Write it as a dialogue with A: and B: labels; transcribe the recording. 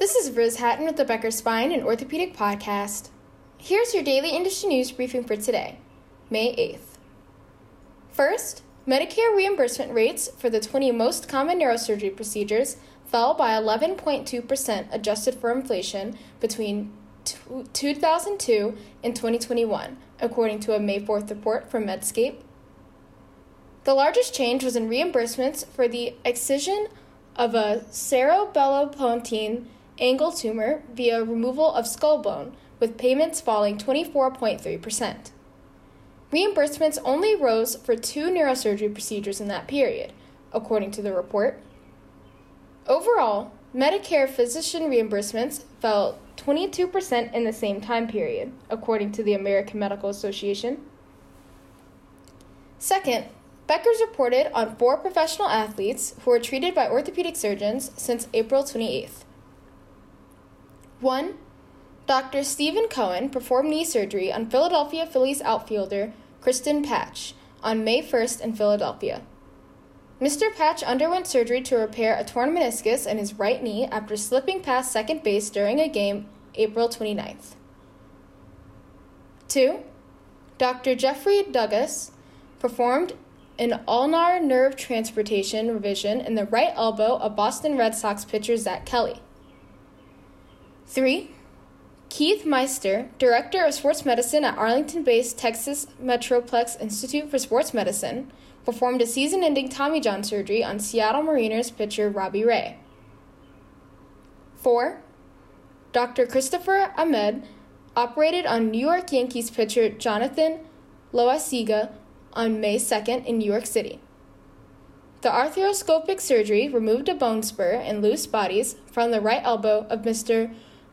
A: This is Riz Hatton with the Becker Spine and Orthopedic Podcast. Here's your daily industry news briefing for today, May 8th. First, Medicare reimbursement rates for the 20 most common neurosurgery procedures fell by 11.2% adjusted for inflation between 2002 and 2021, according to a May 4th report from Medscape. The largest change was in reimbursements for the excision of a cerebellopontine angle tumor via removal of skull bone, with payments falling 24.3%. Reimbursements only rose for two neurosurgery procedures in that period, according to the report. Overall, Medicare physician reimbursements fell 22% in the same time period, according to the American Medical Association. Second, Becker's reported on four professional athletes who were treated by orthopedic surgeons since April 28th. 1. Dr. Stephen Cohen performed knee surgery on Philadelphia Phillies outfielder Cristian Pache on May 1st in Philadelphia. Mr. Pache underwent surgery to repair a torn meniscus in his right knee after slipping past second base during a game April 29th. 2. Dr. Jeffrey Dugas performed an ulnar nerve transposition revision in the right elbow of Boston Red Sox pitcher Zack Kelly. 3. Keith Meister, Director of Sports Medicine at Arlington based Texas Metroplex Institute for Sports Medicine, performed a season ending Tommy John surgery on Seattle Mariners pitcher Robbie Ray. 4. Dr. Christopher Ahmad operated on New York Yankees pitcher Jonathan Loaisiga on May 2nd in New York City. The arthroscopic surgery removed a bone spur and loose bodies from the right elbow of Mr.